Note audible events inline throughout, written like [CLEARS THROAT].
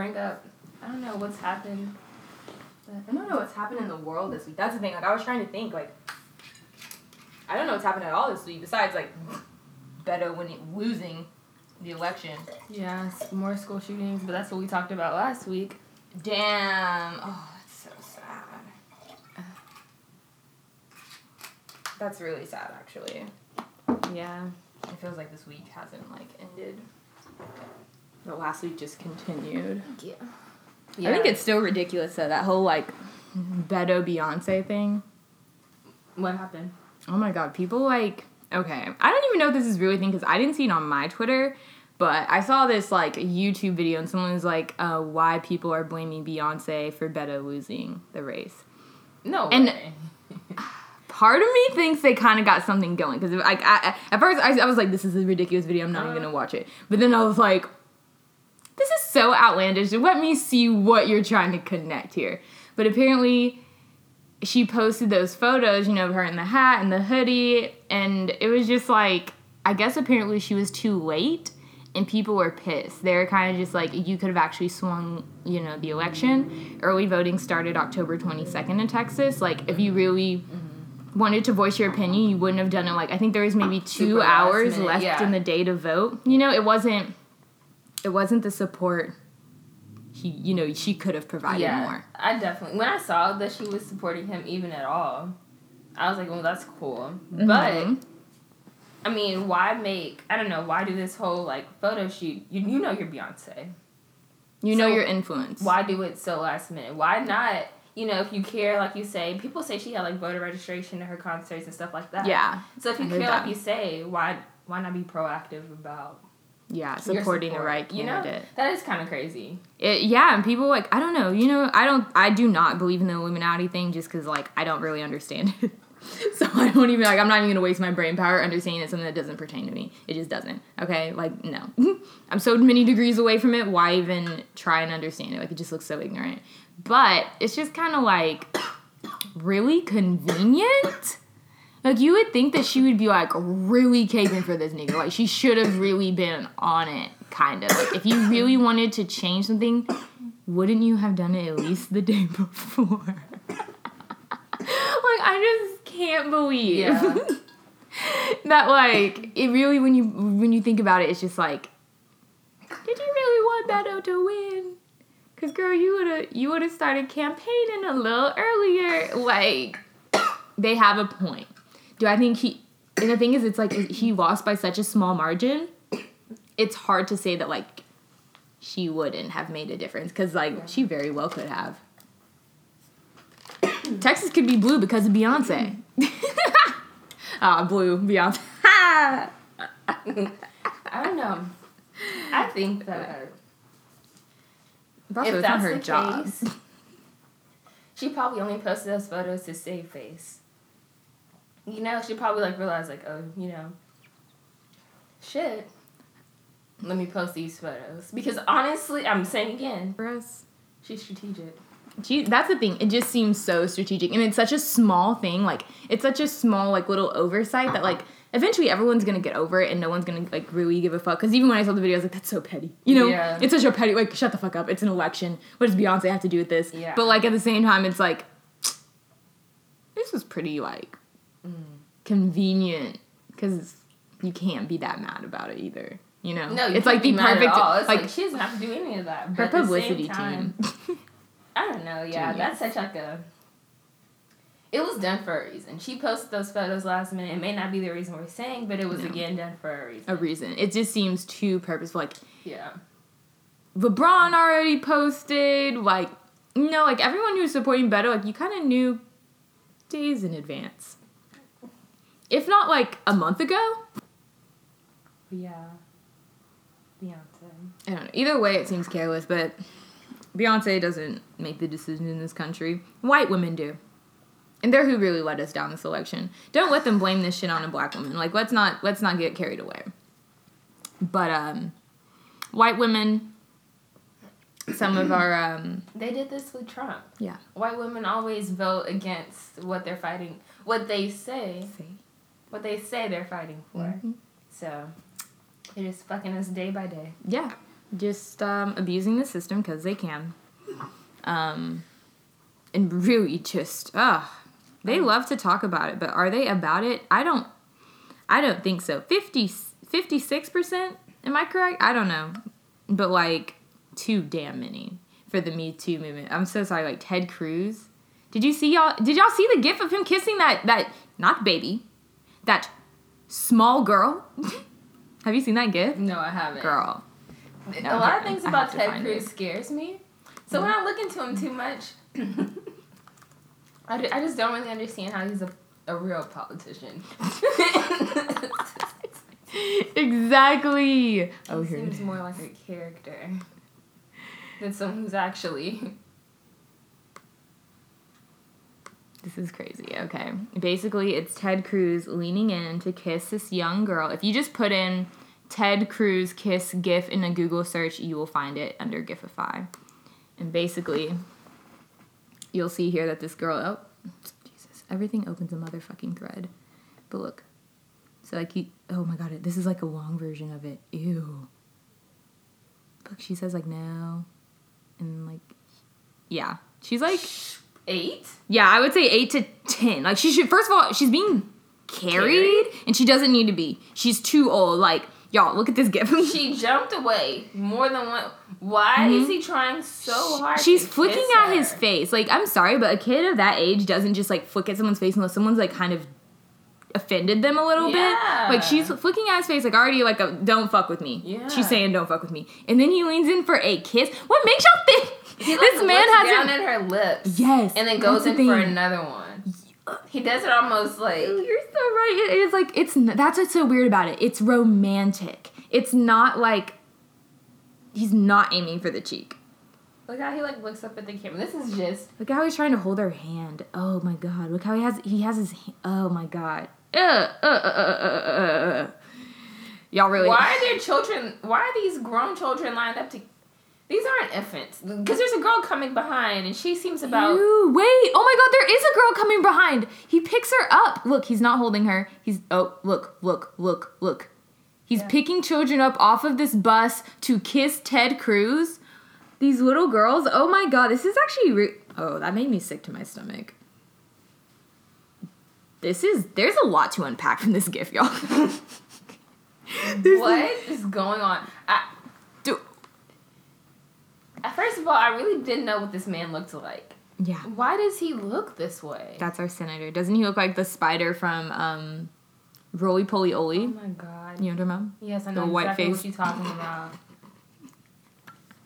bring up. I don't know what's happened. I don't know what's happened in the world this week. That's the thing. Like I was trying to think. Like I don't know what's happened at all this week besides like Beto winning, losing the election. Yeah, more school shootings, but that's what we talked about last week. Damn. Oh, that's so sad. That's really sad, actually. Yeah. It feels like this week hasn't like ended. But last week just continued. Yeah. I think it's still ridiculous though, that whole like Beto Beyonce thing. What happened? Oh my god, people like okay. I don't even know if this is really a thing because I didn't see it on my Twitter, but I saw this like YouTube video and someone was like, uh, why people are blaming Beyonce for Beto losing the race. No And- way. [LAUGHS] Part of me thinks they kind of got something going because like I, at first I, I was like, this is a ridiculous video. I'm not even Uh. gonna watch it. But then I was like, this is so outlandish. Let me see what you're trying to connect here. But apparently, she posted those photos, you know, of her in the hat and the hoodie, and it was just like, I guess apparently she was too late, and people were pissed. They were kind of just like, you could have actually swung, you know, the election. Early voting started October 22nd in Texas. Like, if you really wanted to voice your opinion, you wouldn't have done it. Like, I think there was maybe two Super hours minute, left yeah. in the day to vote. You know, it wasn't, it wasn't the support. He, you know, she could have provided yeah, more. I definitely when I saw that she was supporting him even at all, I was like, well, that's cool. Mhm. But I mean, why make? I don't know. Why do this whole like photo shoot? You you know you're Beyonce. You know So, your influence. Why do it so last minute? Why not? You know, if you care, like you say, people say she had like voter registration at her concerts and stuff like that. Yeah, So if you care, like you say, why why not be proactive about yeah, supporting the support? right You know, candidate. that is kind of crazy. It, yeah, and people like I don't know. You know, I don't. I do not believe in the Illuminati thing just because like I don't really understand it. [LAUGHS] so I don't even like. I'm not even gonna waste my brain power understanding something that doesn't pertain to me. It just doesn't. Okay, like no. [LAUGHS] I'm so many degrees away from it. Why even try and understand it? Like it just looks so ignorant. But it's just kind of like [COUGHS] really convenient. Like you would think that she would be like really caping for this nigga. Like she should have really been on it, kind of. Like if you really wanted to change something, wouldn't you have done it at least the day [LAUGHS] before? like I just can't believe Yeah. [LAUGHS] that like it really when you when you think about it, it's just like, did you really want Beto to win? Cause girl, you would have you would have started campaigning a little earlier. Like they have a point. Do I think he? And the thing is, it's like he lost by such a small margin. It's hard to say that like she wouldn't have made a difference because like she very well could have. Texas could be blue because of Beyonce. [LAUGHS] Ah, blue Beyonce. [LAUGHS] I don't know. I think that That's if not that's her job. case, she probably only posted those photos to save face. You know, she probably like realized like, oh, you know, shit. Let me post these photos because honestly, I'm saying again, For us. she's strategic. She, that's the thing. It just seems so strategic, and it's such a small thing. Like it's such a small, like little oversight that like eventually everyone's gonna get over it, and no one's gonna like really give a fuck. Because even when I saw the video, I was like, "That's so petty." You know, Yeah. it's such a petty. Like, shut the fuck up. It's an election. What does Beyonce have to do with this? Yeah. But like at the same time, it's like [TSK] this was pretty like convenient because you can't be that mad about it either. You know, No, you it's like be the mad at perfect all. It's like, like, she doesn't have to do any of that. her But publicity time, team. [LAUGHS] I don't know. Yeah, Genius. that's such like a. It was done for a reason. She posted those photos last minute. It may not be the reason we're saying, but it was No. again done for a reason. a reason. It just seems too purposeful. Like Yeah. LeBron already posted. Like, you know, like everyone who's supporting Beto, like you kind of knew days in advance. If not like a month ago. Yeah. Beyonce. I don't know. Either way, it seems careless, but Beyonce doesn't make the decision in this country. White women do. And they're who really let us down this election. Don't let them blame this shit on a black woman. Like let's not let's not get carried away. But um white women some of our um They did this with Trump. yeah. White women always vote against what they're fighting, what they say, what they say they're fighting for. Mhm. So, just fucking us day by day. Yeah. just um, abusing the system because they can. Um, and really just, ah, they love to talk about it, but are they about it? I don't, I don't think so. 50, 56%, am I correct? I don't know. But like, too damn many for the Me Too movement. I'm so sorry, like Ted Cruz. Did you see y'all, did y'all see the gif of him kissing that, that, not baby, that small girl? [LAUGHS] Have you seen that gif? No, I haven't. Girl. a lot of things about Ted Cruz it. scares me. So when I look into him too much, I, I just don't really understand how he's a, a real politician. [LAUGHS] exactly. Oh, he here. it seems more like a character than someone who's actually. This is crazy. Okay. Basically, it's Ted Cruz leaning in to kiss this young girl. If you just put in Ted Cruz kiss GIF in a Google search, you will find it under Giphy. And basically, you'll see here that this girl. Oh, Jesus! Everything opens a motherfucking thread. But look. So like you. Oh my god! This is like a long version of it. Ew. Look, she says like no, and like, yeah. She's like Eight? yeah, I would say eight to ten. Like she should first of all, she's being carried, and she doesn't need to be. She's too old. Like y'all, look at this gift. [LAUGHS] She jumped away more than one. Why is he trying so hard? Mm-hmm. She's flicking at her? his face. Like I'm sorry, but a kid of that age doesn't just like flick at someone's face unless someone's like kind of offended them a little Yeah. bit. Like she's flicking at his face, like already like a don't fuck with me. Yeah. She's saying don't fuck with me, and then he leans in for a kiss. What makes y'all think this man looks hasn't? down at her lips. Yes, and then goes the in for another one. He does it almost like You're so right. It is like it's that's what's so weird about it. It's romantic. It's not like he's not aiming for the cheek. look how he like looks up at the camera. This is just Look how he's trying to hold her hand. Oh my god. Look how he has he has his. Oh my god. Uh, uh, uh, uh, uh, uh, uh. Y'all really. why are there children? Why are these grown children lined up to? These aren't infants because there's a girl coming behind and she seems about. Ew, wait. Oh my god, there is a girl coming behind. He picks her up. Look, he's not holding her. He's oh, look, look, look, look. He's Yeah. picking children up off of this bus to kiss Ted Cruz. These little girls. Oh my god, this is actually re- Oh, that made me sick to my stomach. This is there's a lot to unpack from this gift, y'all. [LAUGHS] What is going on? I, first of all, I really didn't know what this man looked like. Yeah. Why does he look this way? That's our senator. Doesn't he look like the spider from um Rolie Polie oh Olie? my god. You know what I'm? Yes, I The know white face. what you're talking about.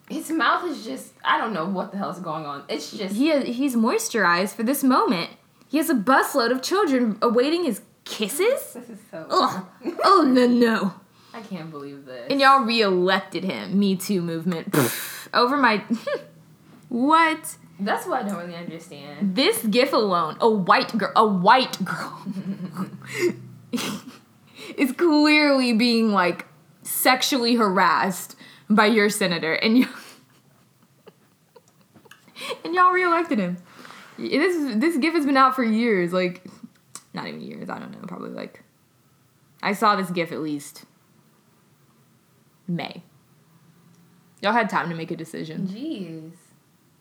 His mouth is just, I don't know what the hell's going on. It's just, He he's moisturized for this moment. He has a busload of children awaiting his kisses. [LAUGHS] this is so, Ugh. [LAUGHS] Oh no no. I can't believe this. And y'all re-elected him. Me Too movement. Over my [LAUGHS] what? That's what I don't really understand. This gif alone, a white girl, a white girl, [LAUGHS] is clearly being like sexually harassed by your senator, and you [LAUGHS] and y'all reelected him. This this gif has been out for years, like not even years. I don't know, probably like I saw this gif at least May. Y'all had time to make a decision. Jeez.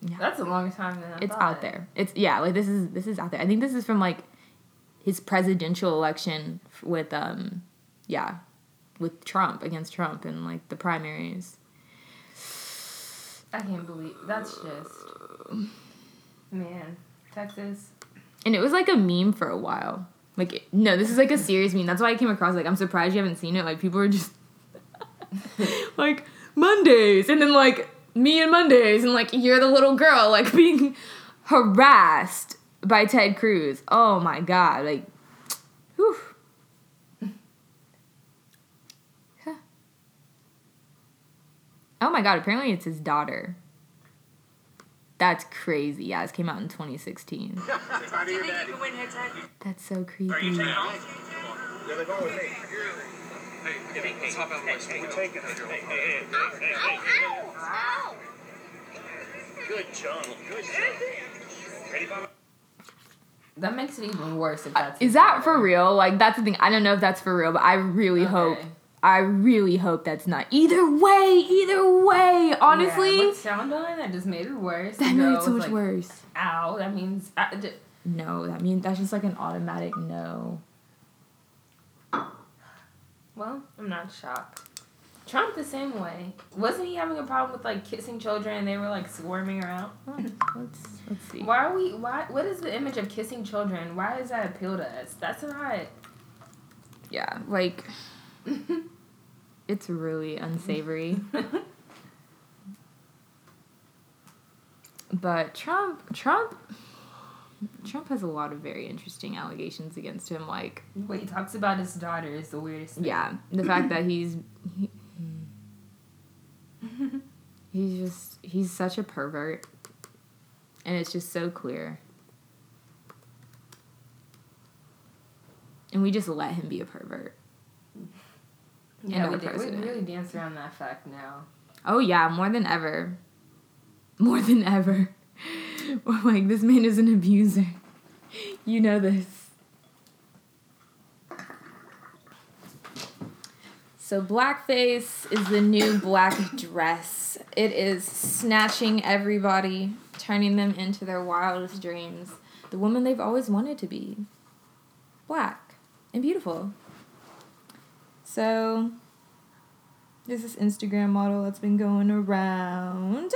Yeah. That's a longer time than I It's thought. out there. It's yeah, like this is this is out there. I think this is from like his presidential election with um yeah, with Trump against Trump and like the primaries. I can't believe, that's just, man, Texas. And it was like a meme for a while. Like it- no, this is like a serious meme. That's why I came across like I'm surprised you haven't seen it. Like people are just [LAUGHS] like Mondays and then like me and Mondays and like you're the little girl like [LAUGHS] being harassed by Ted Cruz. Oh my god, like whew. Huh. Oh my god, apparently it's his daughter. That's crazy. Yeah, this came out in 2016. Proud of your daddy. That's so creepy. You're the go with me. Hey, let's hop out of my swing. You take it. Hey, hey, hey, hey, hey. Good job. Good job. Ready, Mama? That makes it even worse if that's Is that for real? Like that's the thing. I don't know if that's for real, but I really hope. I really hope that's not. Either way, either way. Honestly, yeah, sound doing? That just made it worse. that made it so much like, worse. Ow, that means. I, d- No, that means that's just like an automatic no. Well, I'm not shocked. Trump the same way. Wasn't he having a problem with like kissing children and they were like swarming around? [LAUGHS] Let's let's see. Why are we? Why? What is the image of kissing children? Why does that appeal to us? That's not. Yeah, like [LAUGHS] it's really unsavory. [LAUGHS] but Trump, Trump, Trump has a lot of very interesting allegations against him. Like, what he talks about his daughter is the weirdest. Thing. yeah, the fact that he's he, [LAUGHS] he's just he's such a pervert, and it's just so clear. And we just let him be a pervert. [LAUGHS] Yeah, we, did, we really dance around that fact now. Oh yeah, more than ever. More than ever. [LAUGHS] like this man is an abuser. You know this. So blackface is the new black dress. It is snatching everybody, turning them into their wildest dreams. The woman they've always wanted to be. Black and beautiful. So there's this Instagram model that's been going around,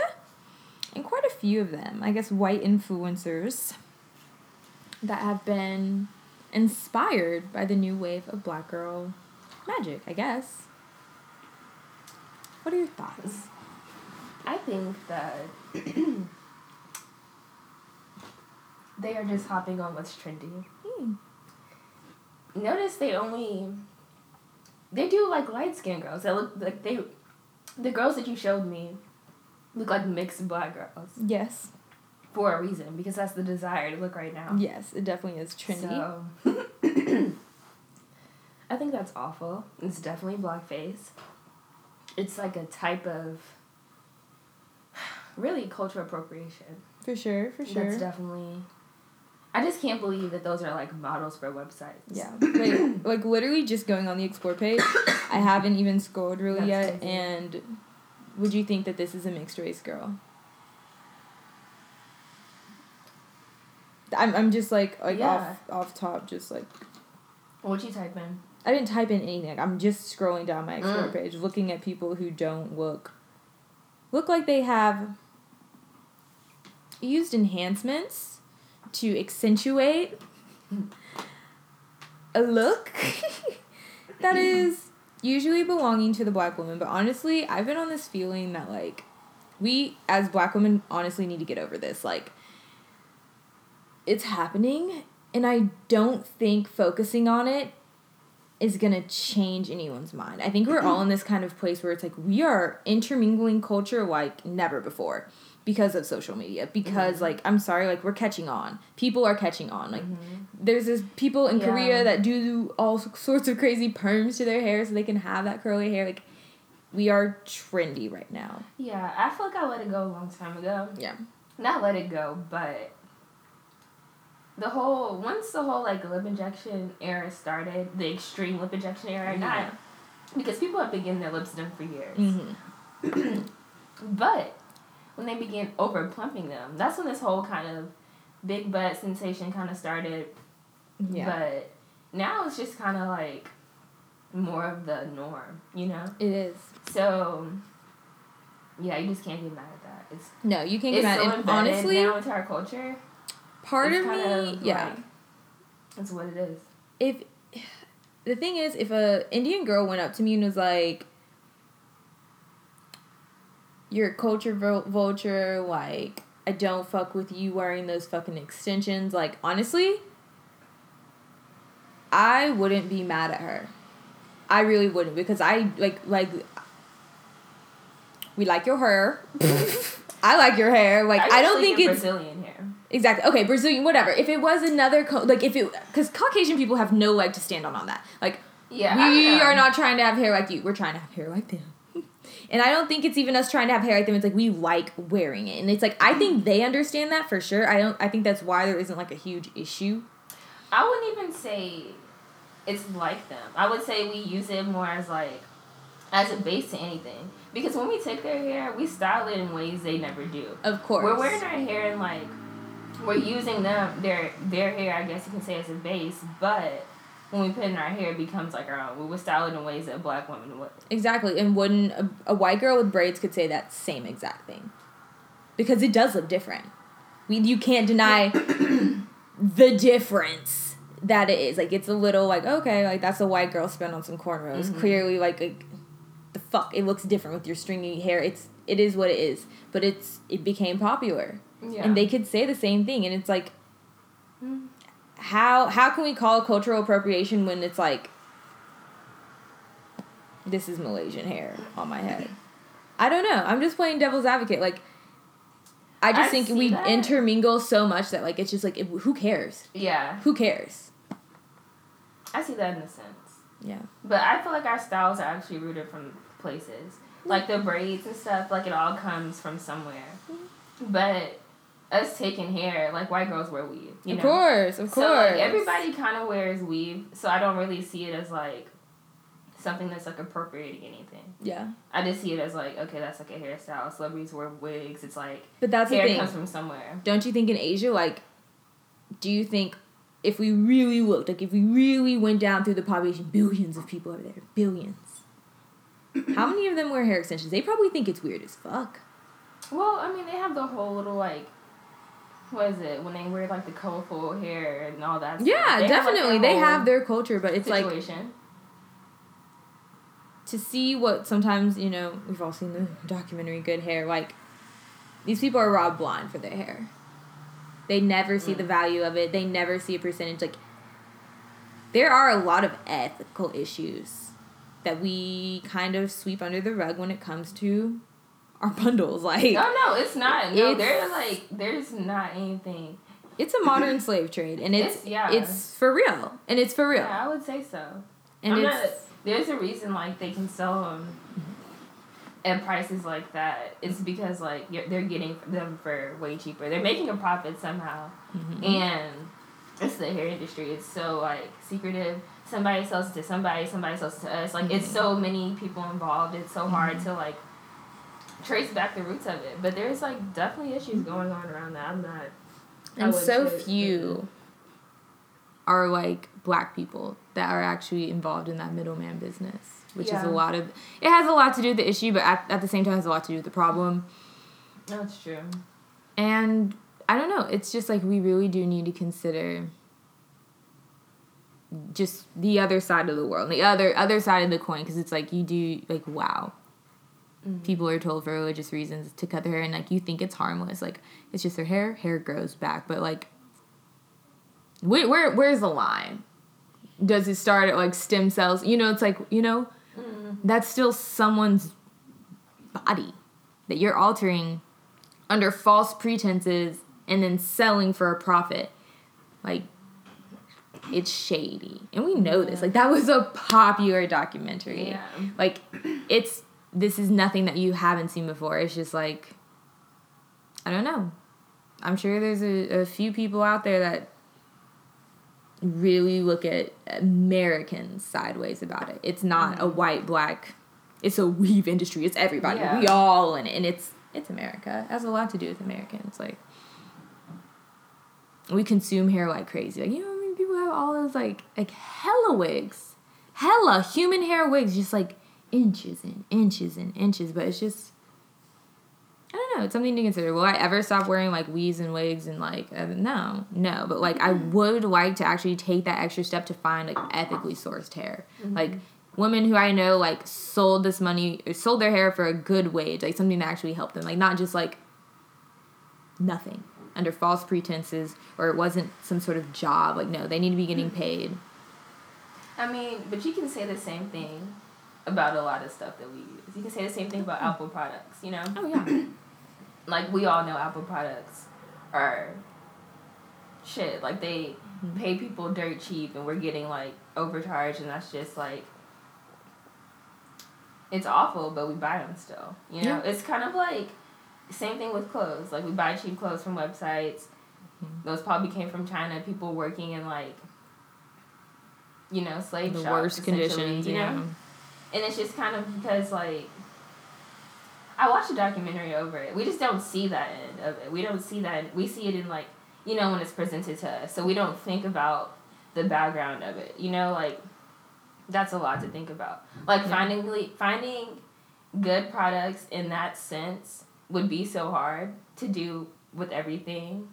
a few of them, I guess, white influencers that have been inspired by the new wave of black girl magic, I guess. What are your thoughts? I think that [CLEARS THROAT] they are just hopping on what's trendy. Hmm. Notice they only they do like light skinned girls. They look like they the girls that you showed me look like mixed black girls Yes. for a reason because that's the desire to look right now. Yes, it definitely is trendy. So [COUGHS] I think that's awful. It's definitely blackface. It's like a type of [SIGHS] really cultural appropriation. For sure, for sure. That's definitely. I just can't believe that those are like models for websites. Yeah, like, [COUGHS] like literally just going on the explore page. [COUGHS] I haven't even scrolled really That's yet, crazy. and would you think that this is a mixed race girl? I'm I'm just like like Yeah. off off top, just like What'd you type in? I didn't type in anything. I'm just scrolling down my explore Mm. page, looking at people who don't look look like they have used enhancements to accentuate [LAUGHS] a look [LAUGHS] that is usually belonging to the black woman. But honestly, I've been on this feeling that like we as black women honestly need to get over this. Like it's happening and I don't think focusing on it is gonna change anyone's mind. I think we're all in this kind of place where it's like we are intermingling culture like never before because of social media. Because like I'm sorry, like we're catching on. People are catching on. Like there's this people in Yeah. Korea that do all sorts of crazy perms to their hair so they can have that curly hair. Like we are trendy right now. Yeah, I feel like I let it go a long time ago. Yeah. Not let it go, but the whole once the whole like lip injection era started, the extreme lip injection era, not because people have been getting their lips done for years. Mm-hmm. [CLEARS THROAT] But when they began over plumping them, that's when this whole kind of big butt sensation kind of started. Yeah. But now it's just kind of like more of the norm, you know? it is. So, yeah, you just can't get mad at that. It's, No, you can't get it's mad. so And embedded honestly, now into our culture. part of me, of yeah. like- That's what it is. if [SIGHS] the thing is if a indian girl went up to me and was like you're a culture vulture like i don't fuck with you wearing those fucking extensions like honestly i wouldn't be mad at her i really wouldn't because i like like we like your hair [LAUGHS] i like your hair like i, don't think it's Brazilian hair. Exactly. Okay, Brazilian, whatever. If it was another, co- like if it, because Caucasian people have no leg to stand on on that. Like Yeah, we are not trying to have hair like you. We're trying to have hair like them. And I don't think it's even us trying to have hair like them. It's like we like wearing it, and it's like I think mm-hmm. they understand that for sure. I don't. I think that's why there isn't like a huge issue. I wouldn't even say it's like them. I would say we use it more as like as a base to anything. Because when we take their hair, we style it in ways they never do. Of course. We're wearing our hair and like we're using them their their hair, I guess you can say as a base, but when we put in our hair, it becomes like our own. We would style it in ways that black women would. Exactly, and wouldn't a, a white girl with braids could say that same exact thing, because it does look different. We you can't deny [COUGHS] the difference that it is. Like it's a little like okay, like that's a white girl spent on some cornrows. Mm-hmm. Clearly, like, like the fuck, it looks different with your stringy hair. It's it is what it is, but it's it became popular, Yeah. and they could say the same thing, and it's like. Mm. How how can we call cultural appropriation when it's like this is Malaysian hair on my head. I don't know. I'm just playing devil's advocate. Like, I just I think we that. intermingle so much that like it's just like it, who cares? yeah, Who cares? I see that in a sense. Yeah. But I feel like our styles are actually rooted from places. Like the braids and stuff, like it all comes from somewhere. Mm-hmm. But us taking hair, like white girls wear weave. You of know? course, of course. So like everybody kind of wears weave, so I don't really see it as like something that's like appropriating anything. Yeah, I just see it as like okay, that's like a hairstyle. Celebrities wear wigs. It's like but that's the hair thing. comes from somewhere. Don't you think in Asia, like, do you think if we really looked, like, if we really went down through the population, billions of people over there, billions. How many of them wear hair extensions? They probably think it's weird as fuck. Well, I mean, they have the whole little like. What is it when they wear like the colorful hair and all that? stuff. Yeah, They have, like, definitely. they have their culture, but it's like to see what sometimes you know we've all seen the documentary good hair like these people are robbed blind for their hair they never see the mm. value of it they never see a percentage like there are a lot of ethical issues that we kind of sweep under the rug when it comes to our bundles like No, no, it's not. No, It's- there's like there's not anything. it's a modern slave trade and it's It's- yeah. it's for real and it's for real Yeah, I would say so. and I'm it's not, there's a reason like they can sell them mm-hmm. at prices like that. It's because like you're, they're getting them for way cheaper. They're making a profit somehow, Mm-hmm. and it's the hair industry. It's so like secretive. Somebody sells it to somebody. Somebody sells it to us. Like it's mm-hmm. so many people involved. It's so hard mm-hmm. to like trace back the roots of it. But there's like definitely issues going on around that. I'm not. And so few are like black people that are actually involved in that middleman business which is a lot of it has a lot to do with the issue but at, at the same time it has a lot to do with the problem it's true. and i don't know it's just like we really do need to consider just the other side of the world the other other side of the coin because it's like you do like wow people are told for religious reasons to cut their hair and like you think it's harmless like it's just their hair hair grows back but like where, where where's the line? Does it start at like stem cells? You know it's like you know mm. that's still someone's body that you're altering under false pretenses and then selling for a profit. Like it's shady. And we know this. Like that was a popular documentary. Yeah. like it's this is nothing that you haven't seen before. It's just like i don't know. I'm sure there's a, a few people out there that really look at americans sideways about it. It's not a mm. white black it's a weave industry. It's everybody. Yeah. we all in it. And it's it's america. It has a lot to do with americans. Like we consume hair like crazy. Like you know I mean, people have all those like like hella wigs? Hella human hair wigs. Just like inches and inches and inches but it's just I don't know. It's something to consider. Will I ever stop wearing like weaves and wigs and like uh, no, no. But like I mm-hmm. would like to actually take that extra step to find like ethically sourced hair. Mm-hmm. Like women who I know like sold this money sold their hair for a good wage, like something that actually helped them. Like not just like nothing under false pretenses or it wasn't some sort of job. Like no, they need to be getting mm-hmm. paid. I mean, but you can say the same thing about a lot of stuff that we use. You can say the same thing about mm-hmm. Apple products, you know? Oh yeah. [CLEARS THROAT] Like, we all know Apple products are shit. Like, they mm-hmm. pay people dirt cheap and we're getting, like, overcharged, and that's just, like, it's awful, but we buy them still. You know? Yeah. It's kind of like, same thing with clothes. Like, we buy cheap clothes from websites. Mm-hmm. Those probably came from China. People working in, like, you know, slave the shops. worst conditions, you know? yeah. And it's just kind of because like I watched a documentary over it. We just don't see that end of it. We don't see that. We see it in like you know when it's presented to us, so we don't think about the background of it. You know, like that's a lot to think about. Like Yeah. finding finding good products in that sense would be so hard to do with everything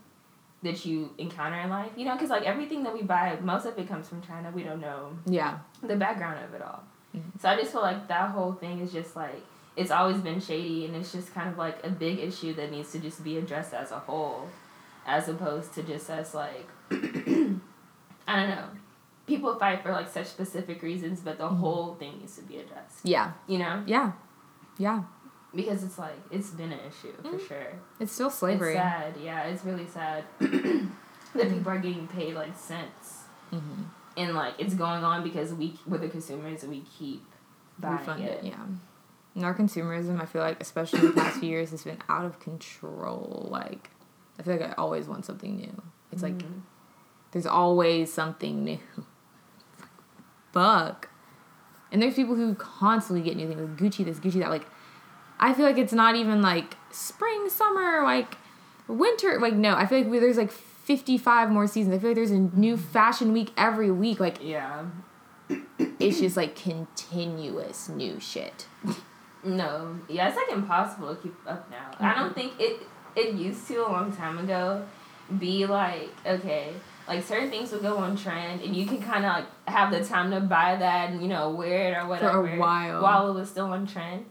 that you encounter in life. You know, because like everything that we buy, most of it comes from China. We don't know Yeah. the background of it all. Mhm. So I just feel like that whole thing is just like it's always been shady and it's just kind of like a big issue that needs to just be addressed as a whole as opposed to just as like [CLEARS THROAT] I don't know. People fight for like such specific reasons, but the whole thing needs to be addressed. Yeah. You know? Yeah. Yeah. Because it's like it's been an issue for Mm. sure. It's still slavery. It's sad, yeah, it's really sad [CLEARS THROAT] that people are getting paid like cents. Mm-hmm. And like it's going on because we we're the consumers we keep buying We fund it. it. Yeah. And our consumerism, I feel like, especially in the past few years, has been out of control. Like, I feel like I always want something new. It's like Mhm. there's always something new. Fuck. And there's people who constantly get new things, like Gucci this, Gucci that. Like, I feel like it's not even like spring, summer, like winter. Like, no, I feel like there's like 55 more seasons. I feel like there's a new mm-hmm. fashion week every week. Like, Yeah. it's just like continuous new shit. [LAUGHS] No. Yeah, it's like impossible to keep up now. I don't mm-hmm. think it it used to a long time ago be like, okay, like certain things would go on trend and you can kinda like have the time to buy that and, you know, wear it or whatever. For a while. While it was still on trend.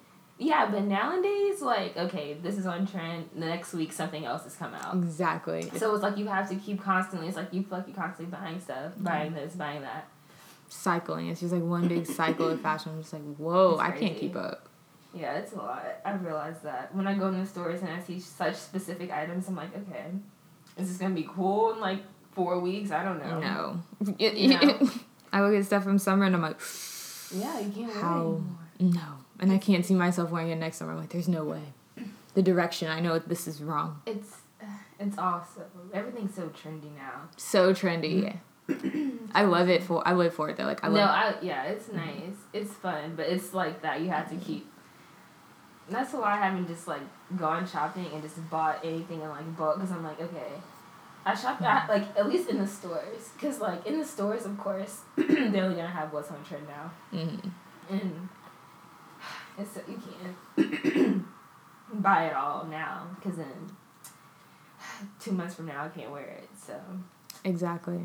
Yeah, but nowadays, like, okay, this is on trend, the next week something else has come out. Exactly. So it's like you have to keep constantly. It's like you feel like you're constantly buying stuff, buying this, buying that. cycling. It's just like one big [LAUGHS] cycle of fashion. I'm just like, whoa, I can't keep up. Yeah, it's a lot. I realize that when I go in the stores and I see such specific items, I'm like, okay, is this gonna be cool in like four weeks? I don't know. No. No. [LAUGHS] I look at stuff from summer and I'm like, Yeah, you can't wear How? anymore. no. And I can't see myself wearing it next summer. I'm like, there's no way. The direction, I know this is wrong. It's it's awesome. Everything's so trendy now. So trendy. I love it for, I live for it though. Like, I no, love I yeah, it's nice. It's fun, but it's like that. You have to keep. That's why I haven't just like gone shopping and just bought anything in like bulk because I'm like okay, I shop at, like at least in the stores because like in the stores of course [CLEARS THROAT] they're only gonna have what's on trend now mhm. and it's you can't [CLEARS THROAT] buy it all now because then two months from now I can't wear it so Exactly.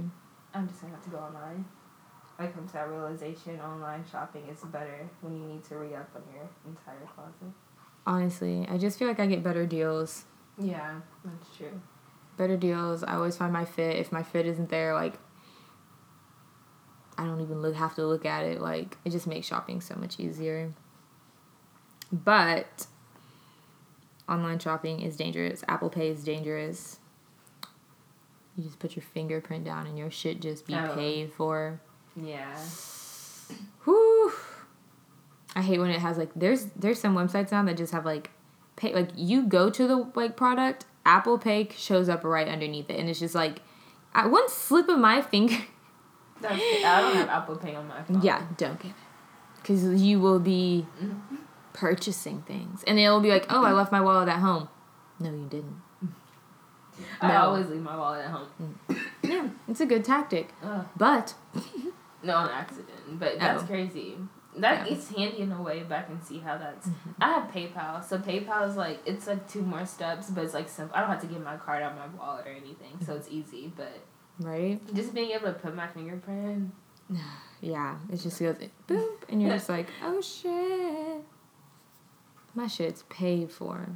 I'm just gonna have to go online. I come to that realization online shopping is better when you need to re up on your entire closet. Honestly, I just feel like I get better deals. Yeah, that's true. better deals. I always find my fit. If my fit isn't there, like I don't even look have to look at it. Like it just makes shopping so much easier. But online shopping is dangerous. Apple Pay is dangerous. You just put your fingerprint down and your shit just be Oh. paid for. Yeah. Whew. I hate when it has like there's there's some websites now that just have like pay like you go to the like product Apple Pay shows up right underneath it and it's just like at one slip of my finger [LAUGHS] That's I don't have Apple Pay on my phone. yeah don't get it because you will be mm-hmm. Purchasing things and it'll be like oh I left my wallet at home no you didn't [LAUGHS] I No. always leave my wallet at home. yeah it's a good tactic Ugh. but [LAUGHS] No, on accident. But that's Oh. crazy. That Yeah. it's handy in a way, but I can see how that's. Mm-hmm. I have PayPal, so PayPal is like it's like two more steps, but it's like simple. I don't have to get my card out of my wallet or anything, so it's easy. But right just being able to put my fingerprint, [SIGHS] yeah it just goes boop and you're just like oh shit my shit's paid for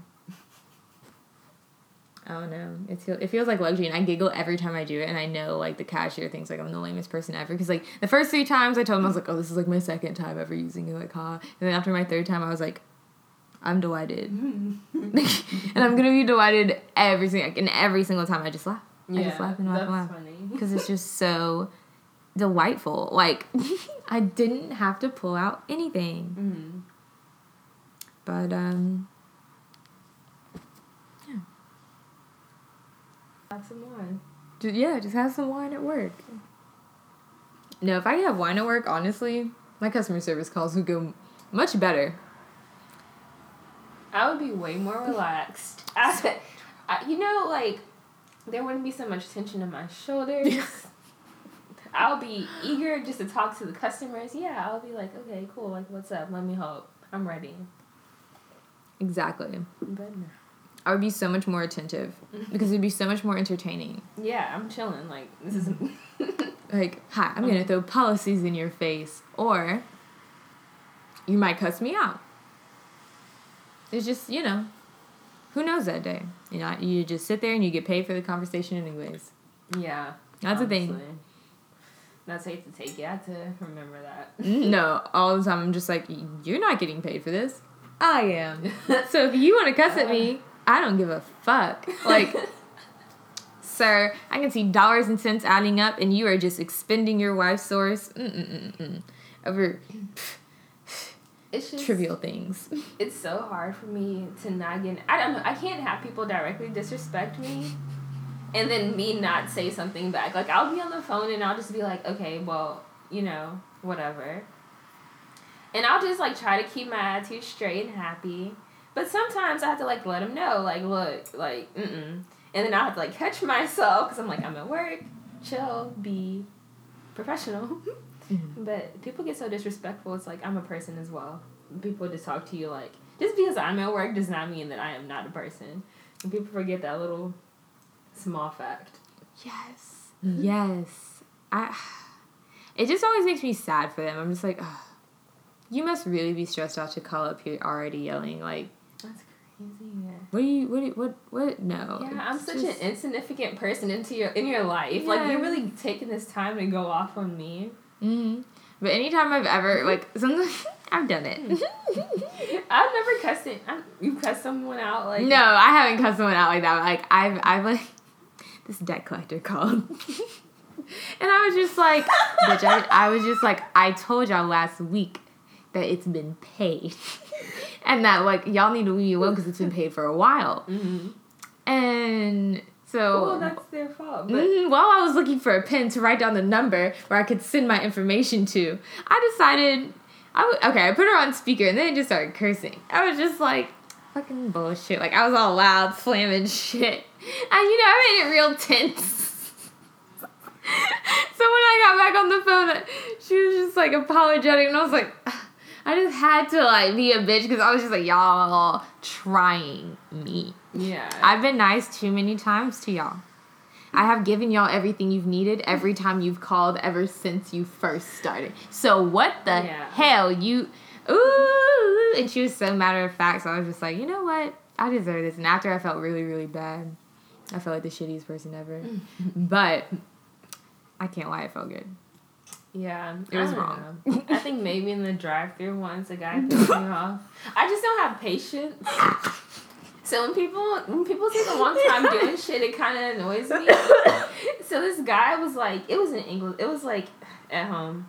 I don't know. It feels it feels like luxury, and I giggle every time I do it. And I know like the cashier thinks like I'm the lamest person ever because like the first three times I told him I was like, oh, this is like my second time ever using it, like ha. And then after my third time, I was like, I'm delighted, [LAUGHS] [LAUGHS] and I'm gonna be delighted every single like, and every single time I just laugh. I just laugh and laugh that's and laugh funny. because it's just so [LAUGHS] delightful. Like I didn't have to pull out anything, Mm. But um, yeah. Have some wine. Yeah, just have some wine at work. No, if I could have wine at work, honestly, my customer service calls would go Much better. I would be way more relaxed. [LAUGHS] I, I, you know, like there wouldn't be so much tension in my shoulders. [LAUGHS] I'll be eager just to talk to the customers. Yeah, I'll be like, okay, cool. Like, what's up? Let me help. I'm ready. Exactly. But no. I would be so much more attentive because it'd be so much more entertaining. yeah, I'm chilling. Like this is. [LAUGHS] Like, hi, I'm gonna throw policies in your face, or you might cuss me out. It's just, you know, who knows that day? You know, you just sit there and you get paid for the conversation, anyways. yeah. That's the thing. That's safe to take. You have to remember that. No, [LAUGHS] all the time I'm just like, you're not getting paid for this. I am. [LAUGHS] So if you want to cuss at me, um. I don't give a fuck. Like, [LAUGHS] sir, I can see dollars and cents adding up, and you are just expending your wife's source Mm-mm-mm-mm. over [SIGHS] It's just trivial things. it's so hard for me to not get. I don't know. I can't have people directly disrespect me, and then me not say something back. Like I'll be on the phone and I'll just be like, okay, well, you know, whatever. And I'll just like try to keep my attitude straight and happy. But sometimes I have to like let them know, like, look, like, mm mm. And then I have to like catch myself because I'm like, I'm at work. Chill, be professional. [LAUGHS] But people get so disrespectful. It's like I'm a person as well. People just talk to you like just because I'm at work does not mean that I am not a person. And people forget that little small fact. Yes. Yes. I. [SIGHS] It just always makes me sad for them. I'm just like, ugh. You must really be stressed out to call up here already yelling like, That's crazy. what do you, what, do you- what, what? No. Yeah, I'm such just- an insignificant person into your in your life. Like you're really taking this time to go off on me. hmm But anytime I've ever like sometimes [LAUGHS] I've done it. I've never cussed it. You cussed someone out like no, I haven't cussed someone out like that. Like I've I've like [LAUGHS] this debt collector called. [LAUGHS] and I was just like, bitch, I, I was just like, I told y'all last week that it's been paid. [LAUGHS] and that like y'all need to leave me alone because it's been paid for a while. hmm And so Well, that's their fault. Mhm, While I was looking for a pen to write down the number where I could send my information to, I decided I would okay. I put her on speaker and then it just started cursing. I was just like, fucking bullshit. Like I was all loud, slamming shit, and you know I made it real tense. [LAUGHS] so when I got back on the phone, she was just like apologetic, and I was like, I just had to like be a bitch because I was just like y'all trying me. yeah. I've been nice too many times to y'all. I have given y'all everything you've needed every time you've called ever since you first started. So what the Yeah. hell you ooh and she was so matter of fact, so I was just like, you know what? I deserve this. And after I felt really, really bad. I felt like the shittiest person ever. [LAUGHS] but I can't lie, it felt good. Yeah, It was I wrong. know. I think maybe in the drive-through once a guy pissed me [LAUGHS] off. I just don't have patience. So when people when people take a long time doing shit, it kind of annoys me. [LAUGHS] So this guy was like, it was in English. It was like at home,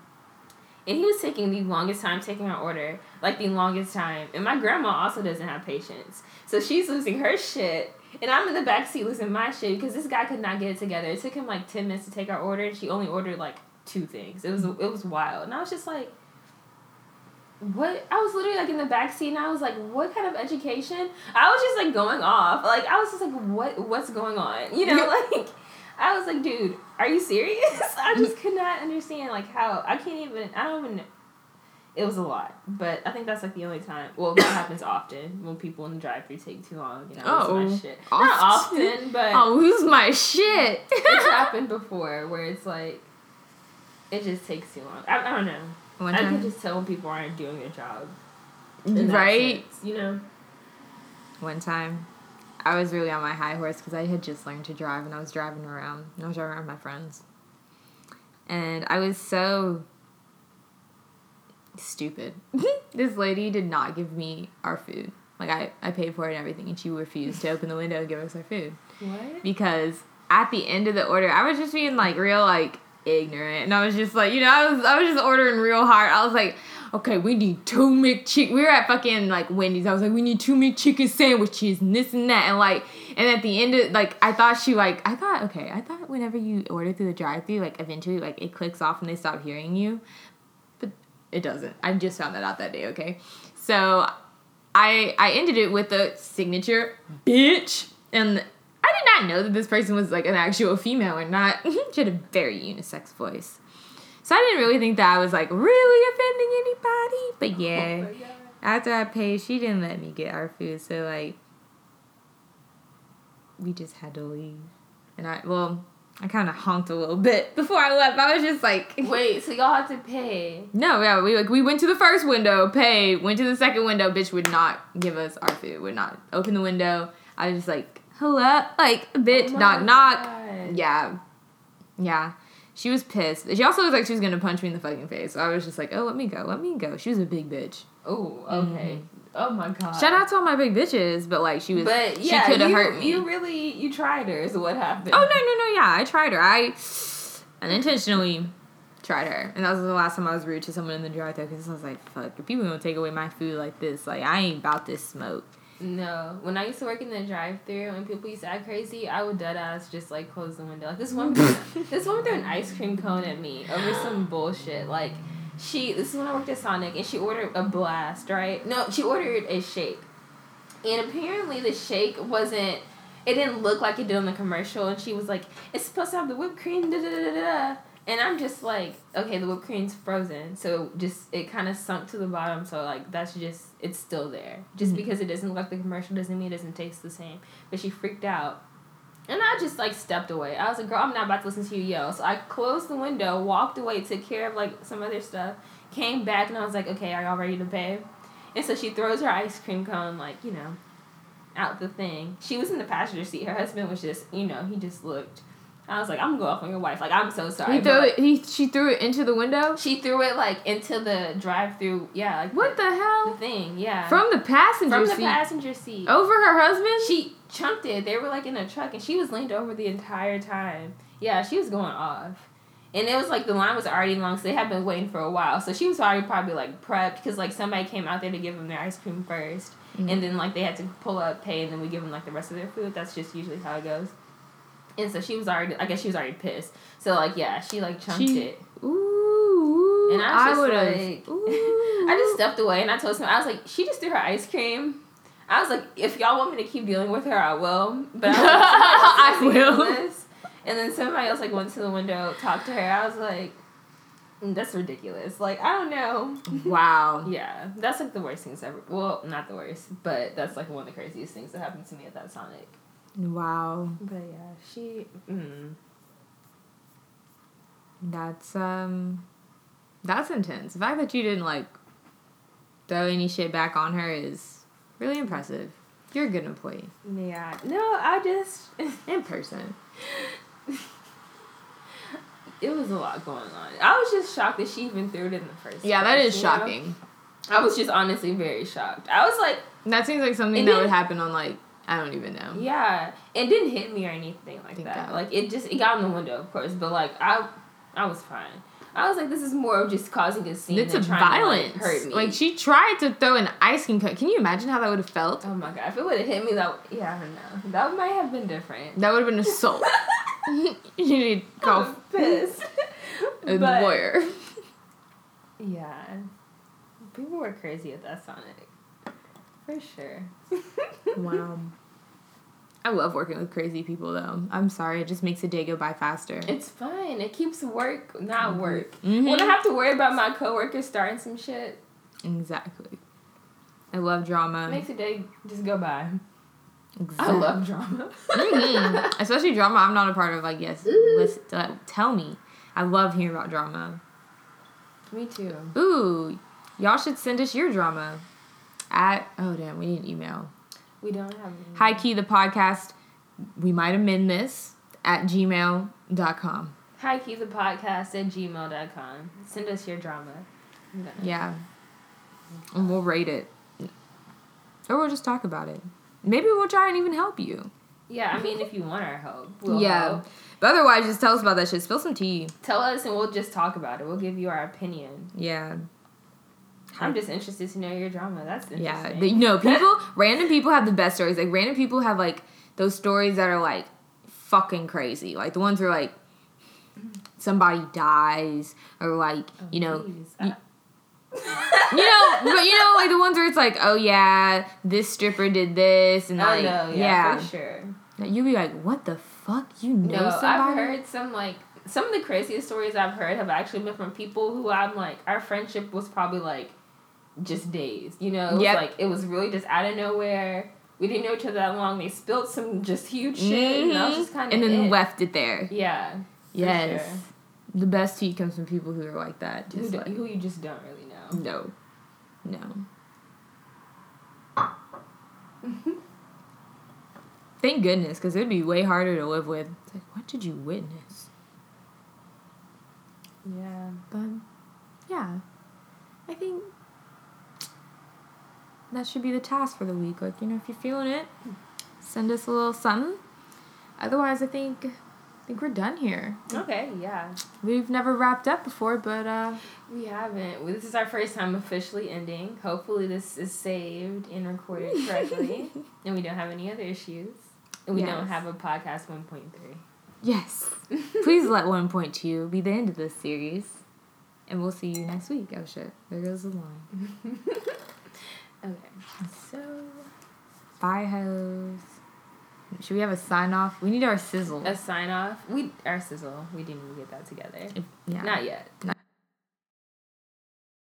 and he was taking the longest time taking our order, like the longest time. And my grandma also doesn't have patience, so she's losing her shit. And I'm in the back seat losing my shit because this guy could not get it together. It took him like ten minutes to take our order, and she only ordered like two things. It was it was wild, and I was just like, what? I was literally like in the back seat, and I was like, what kind of education? I was just like going off, like I was just like, what what's going on? [LAUGHS] You know, like I was like, dude, are you serious? [LAUGHS] I just could not understand like how I can't even. I don't even. It was a lot, but I think that's like the only time. Well, that [COUGHS] happens often when people in the drive-through take too long. You know, oh, Oh, my shit. Not often? often, but oh, I'll lose my shit. it's [LAUGHS] happened before where it's like it just takes too long. I, I don't know. One I can just tell when people aren't doing their job. right? sense, you know. One time, I was really on my high horse because I had just learned to drive and I was driving around. I was driving around with my friends. And I was so stupid. [LAUGHS] this lady did not give me our food. Like, I, I paid for it and everything, and she refused to open the window and give us our food. What? Because at the end of the order, I was just being like real, like, ignorant. And I was just like, you know, I was, I was just ordering real hard. I was like, okay, we need two McChicken. We were at fucking like Wendy's. I was like, we need two McChicken sandwiches and this and that. And like, and at the end of like, I thought she like, I thought, okay, I thought whenever you order through the drive through, like eventually like it clicks off and they stop hearing you. But It doesn't. I just found that out that day. Okay, so I I ended it with a signature bitch, and I did not know that this person was like an actual female or not. [LAUGHS] she had a very unisex voice. So I didn't really think that I was like really offending anybody. But [LAUGHS] yeah, Oh after I paid, she didn't let me get our food. So like, we just had to leave. And I well, I kind of honked a little bit [LAUGHS] before I left. I was just like, Wait, so y'all had to pay? no, yeah, we like we went to the first window, paid, went to the second window. Bitch would not give us our food. Would not open the window. I was just like, hello, like bitch, Oh knock knock. Yeah, yeah. She was pissed. She also looked like she was gonna punch me in the fucking face. So I was just like, oh, let me go, let me go. She was a big bitch. Oh, okay. Mm-hmm. Oh my god. Shout out to all my big bitches, but like she was, But yeah, she could have hurt me. You really you tried her. Is what happened. Oh no no no yeah I tried her I unintentionally tried her and that was the last time I was rude to someone in the drive-thru because I was like fuck if people gonna take away my food like this like I ain't about this smoke No, when I used to work in the drive-through and people used to act crazy, I would dead ass just like close the window. Like this one, [LAUGHS] this woman threw an ice cream cone at me over some bullshit. Like she, this is when I worked at Sonic, and she ordered a blast, right? No, she ordered a shake, and apparently the shake wasn't. It didn't look like it did on the commercial, and she was like, "It's supposed to have the whipped cream." Da da da da da. And I'm just like, okay, the whipped cream's frozen, so just it kind of sunk to the bottom. So like that's just it's still there. Just Mhm. because it doesn't look like the commercial doesn't mean it doesn't taste the same. But she freaked out, and I just like stepped away. I was like, girl, I'm not about to listen to you yell. So I closed the window, walked away, took care of like some other stuff, came back, and I was like, okay, are y'all ready to pay? And so she throws her ice cream cone like you know, out the thing. She was in the passenger seat. Her husband was just you know he just looked. I was like, I'm gonna go off on your wife. Like I'm so sorry. he threw like, it he she threw it into the window she threw it like into the drive-through. Yeah, like what the the, the hell thing. Yeah, from the passenger from the seat passenger seat. over her husband She chunked it. They were like in a truck, and she was leaned over the entire time. Yeah, she was going off, and it was like the line was already long, so they had been waiting for a while. So she was already probably like prepped because like somebody came out there to give them their ice cream 1st Mhm. and then like they had to pull up, pay, and then we give them like the rest of their food. That's just usually how it goes. And so she was already, I guess she was already pissed. So like yeah, she like chunked She- it. ooh And I was just like- ooh. I just [LAUGHS] stepped away and I told someone I was like, she just threw her ice cream. I was like, if y'all want me to keep dealing with her, I will. But I, like, [LAUGHS] I will. And then somebody else like went to the window, talked to her. I was like, "Mm, that's ridiculous. Like I don't know. wow [LAUGHS] Yeah, that's like the worst things ever. Well, not the worst, but that's like one of the craziest things that happened to me at that Sonic. Wow But yeah, she. Mm. That's um that's intense. The fact that you didn't like throw any shit back on her is really impressive. You're a good employee. Yeah. No, I just. [LAUGHS] In person. it was a lot going on. I was just shocked that she even threw it in the first. Yeah, that place, is you know? shocking. I was just honestly very shocked. I was like, That seems like something that would happen on like I don't even know. yeah, it didn't hit me or anything like Thank that. God. Like it just it got in the window, of course, but like I, I was fine. I was like, this is more of just causing a scene It's a violence. to like, hurt me. Like she tried to throw an ice cream cut. Can you imagine how that would have felt? oh my god, if it would have hit me, that yeah, I don't know, that might have been different. That would have been assault. [LAUGHS] [LAUGHS] you need to I call was pissed. [LAUGHS] a But- lawyer. Yeah, people were crazy at that Sonic, for sure. [LAUGHS] Wow. I love working with crazy people though. I'm sorry, it just makes the day go by faster. It's fun. It keeps work, not work. Mhm. When I have to worry about my coworkers starting some shit, Exactly. I love drama. It makes the day just go by. Exactly. I love drama. Mhm. [LAUGHS] Especially drama I'm not a part of, like, yes, let's, tell me. I love hearing about drama. Me too. Ooh, y'all should send us your drama. At, oh damn, we need an email. We don't have. any- Hi Key, the podcast, we might amend this, at gmail.com. Hi, key the podcast at gmail.com. Send us your drama. Yeah. And we'll rate it. Or we'll just talk about it. Maybe we'll try and even help you. Yeah, I mean, if you want our help, [LAUGHS] we'll yeah. help. But otherwise, just tell us about that shit. Spill some tea. Tell us and we'll just talk about it. We'll give you our opinion. Yeah. I'm just interested to know your drama. That's interesting. Yeah. Know, [LAUGHS] people, random people have the best stories. Like, random people have, like, those stories that are, like, fucking crazy. Like, the ones where, like, somebody dies, or, like, Oh, you know, you- uh. [LAUGHS] You know, but you know, like the ones where it's like, oh yeah, this stripper did this, and Oh like, no, yeah, yeah, for sure. you'd be like, what the fuck? You know No, somebody? I've heard some like some of the craziest stories I've heard have actually been from people who I'm like our friendship was probably like just days. You know, it was Yep. like it was really just out of nowhere. We didn't know each other that long. They spilled some just huge shit, and that was just kind of Mm-hmm. and then it. left it there. Yeah. Yes, sure. the best tea comes from people who are like that. Who, Just do- like, who you just don't really know. no, no. [LAUGHS] Thank goodness, because it'd be way harder to live with. It's like, what did you witness? Yeah. But yeah, I think that should be the task for the week. Like, you know, if you're feeling it, send us a little something. Otherwise, I think I think we're done here. Okay. Yeah. We've never wrapped up before, but uh, We haven't. This is our first time officially ending. Hopefully, this is saved and recorded [LAUGHS] correctly, and we don't have any other issues. And we don't have a podcast one point three. yes, [LAUGHS] please let 1.2 be the end of this series, and we'll see you next week. Oh shit, there goes the line. [LAUGHS] Okay. So, bye, hoes. Should we have a sign off? We need our sizzle. A sign off. We our sizzle. We didn't even get that together. yeah. Not yet. Not-